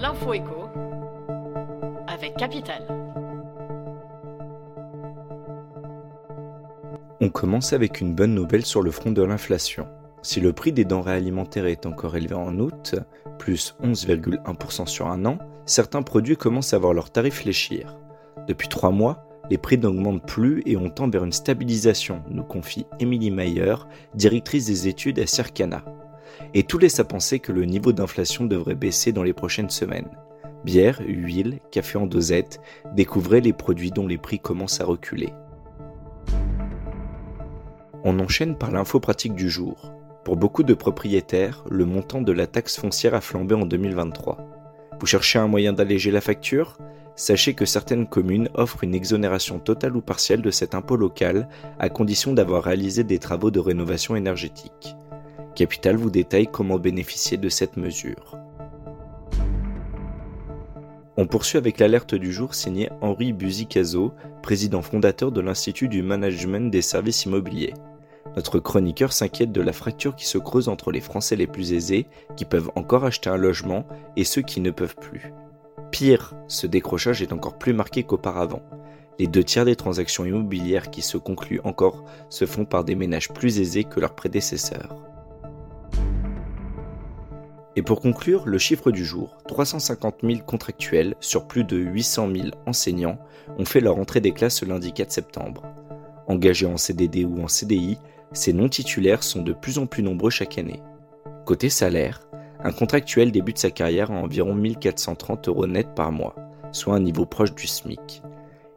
L'info écho avec Capital. On commence avec une bonne nouvelle sur le front de l'inflation. Si le prix des denrées alimentaires est encore élevé en août, plus 11,1% sur un an, certains produits commencent à voir leurs tarifs fléchir. Depuis trois mois, les prix n'augmentent plus et on tend vers une stabilisation, nous confie Émilie Mayer, directrice des études à Circana. Et tout laisse à penser que le niveau d'inflation devrait baisser dans les prochaines semaines. Bière, huile, café en dosette, découvrez les produits dont les prix commencent à reculer. On enchaîne par l'info pratique du jour. Pour beaucoup de propriétaires, le montant de la taxe foncière a flambé en 2023. Vous cherchez un moyen d'alléger la facture? Sachez que certaines communes offrent une exonération totale ou partielle de cet impôt local à condition d'avoir réalisé des travaux de rénovation énergétique. Capital vous détaille comment bénéficier de cette mesure. On poursuit avec l'alerte du jour signée Henri Buzicazo, président fondateur de l'Institut du Management des Services Immobiliers. Notre chroniqueur s'inquiète de la fracture qui se creuse entre les Français les plus aisés, qui peuvent encore acheter un logement, et ceux qui ne peuvent plus. Pire, ce décrochage est encore plus marqué qu'auparavant. Les deux tiers des transactions immobilières qui se concluent encore se font par des ménages plus aisés que leurs prédécesseurs. Et pour conclure, le chiffre du jour, 350 000 contractuels sur plus de 800 000 enseignants ont fait leur entrée des classes ce lundi 4 septembre. Engagés en CDD ou en CDI, ces non-titulaires sont de plus en plus nombreux chaque année. Côté salaire, un contractuel débute sa carrière à environ 1430 euros net par mois, soit un niveau proche du SMIC.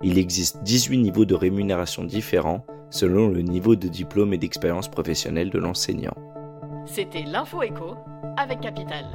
Il existe 18 niveaux de rémunération différents selon le niveau de diplôme et d'expérience professionnelle de l'enseignant. C'était l'info avec Capital.